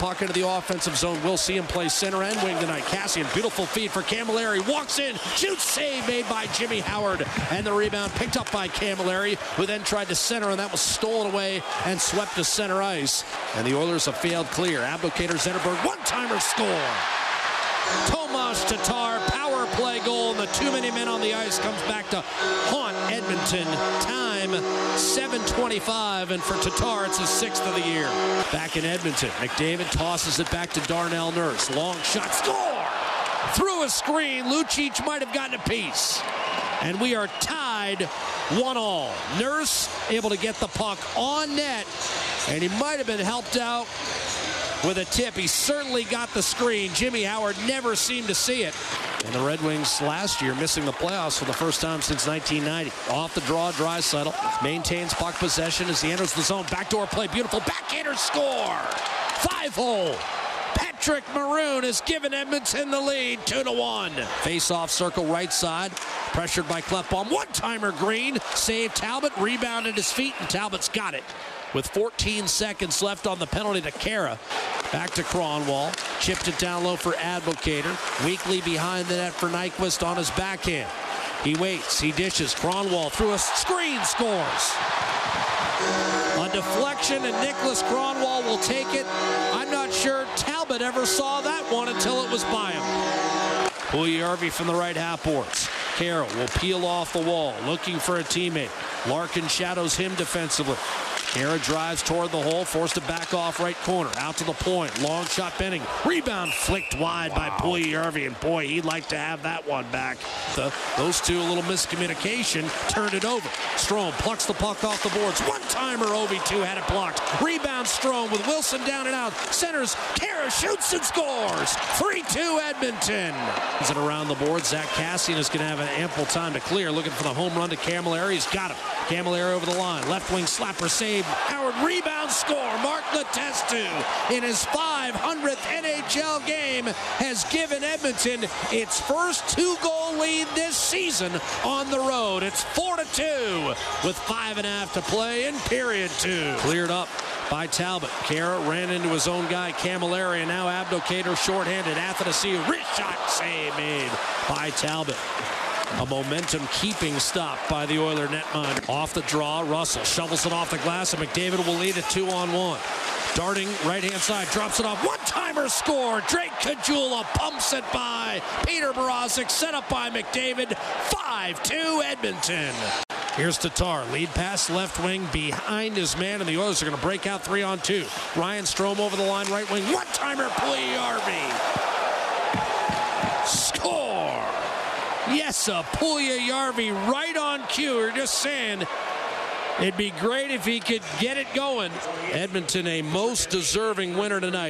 puck into the offensive zone. We'll see him play center and wing tonight. Kassian, beautiful feed for Cammalleri. Walks in, shoots, save made by Jimmy Howard. And the rebound picked up by Cammalleri, who then tried to center, and that was stolen away and swept to center ice. And the Oilers have failed clear. Abdelkader Zetterberg, one-timer score. Tomas Tatar, power play goal, and the too many men on the ice comes back to haunt Edmonton. Time 7.25, and for Tatar, it's his sixth of the year. Back in Edmonton, McDavid tosses it back to Darnell Nurse. Long shot, score! Through a screen, Lucic might have gotten a piece. And we are tied one all. Nurse able to get the puck on net, and he might have been helped out with a tip. He certainly got the screen. Jimmy Howard never seemed to see it. And the Red Wings last year missing the playoffs for the first time since 1990. Off the draw, Draisaitl maintains puck possession as he enters the zone. Backdoor play, beautiful backhander score. Five hole. Patrick Maroon has given Edmonton the lead, two to one. Face-off circle right side, pressured by Klefbom. One-timer Green, save Talbot, rebounded his feet, and Talbot's got it with 14 seconds left on the penalty to Khaira. Back to Kronwall. Chipped it down low for Abdelkader. Weakly behind the net for Nyquist on his backhand. He waits. He dishes. Kronwall through a screen scores. A deflection, and Niklas Kronwall will take it. I'm not sure Talbot ever saw that one until it was by him. Puljujarvi from the right half boards. Carroll will peel off the wall, looking for a teammate. Larkin shadows him defensively. Khaira drives toward the hole, forced to back off right corner. Out to the point. Long shot Benning. Rebound flicked wide wow. by Puljujarvi. And boy, he'd like to have that one back. The, those two, a little miscommunication, turned it over. Strome plucks the puck off the boards. One timer, Ovi2 had it blocked. Rebound Strome with Wilson down and out. Centers. Khaira shoots and scores. 3 2 Edmonton. Is it around the board? Zack Kassian is going to have an ample time to clear. Looking for the home run to Cammalleri. He's got him. Cammalleri over the line. Left wing slapper save. Howard rebound score. Mark Letestu in his 500th NHL game has given Edmonton its first two-goal lead this season on the road. It's four to two with five and a half to play in period two. Cleared up by Talbot. Khaira ran into his own guy, Cammalleri, and now Abdelkader shorthanded. Athanasiou, wrist shot save made by Talbot. A momentum keeping stop by the Oiler netminder. Off the draw, Russell shovels it off the glass, and McDavid will lead it two on one. Darting right hand side, drops it off. One timer score. Drake Caggiula pumps it by Peter Mrazek, set up by McDavid. 5 2 Edmonton. Here's Tatar. Lead pass left wing behind his man, and the Oilers are going to break out three on two. Ryan Strome over the line, right wing. One timer, Puljujarvi. Yes, a Puljujarvi right on cue. We're just saying it'd be great if he could get it going. Edmonton, a most deserving winner tonight.